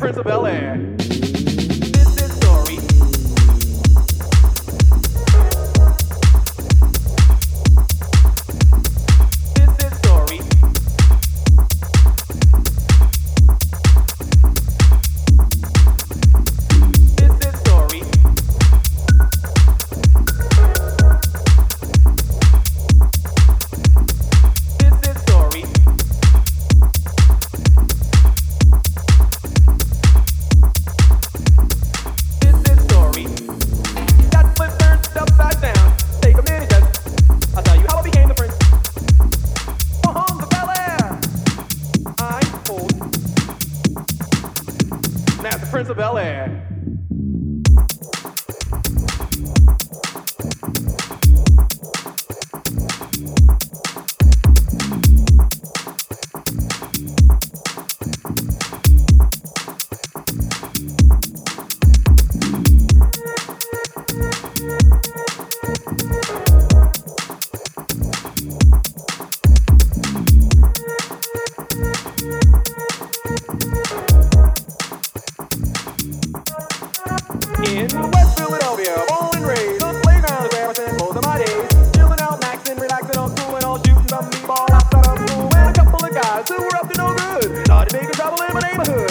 Prince of Bel Air. Prince of Bel Air. In West Philadelphia, and raised. The playground is where I most of my days. Out, a couple of guys who were up to no good started making trouble in my neighborhood.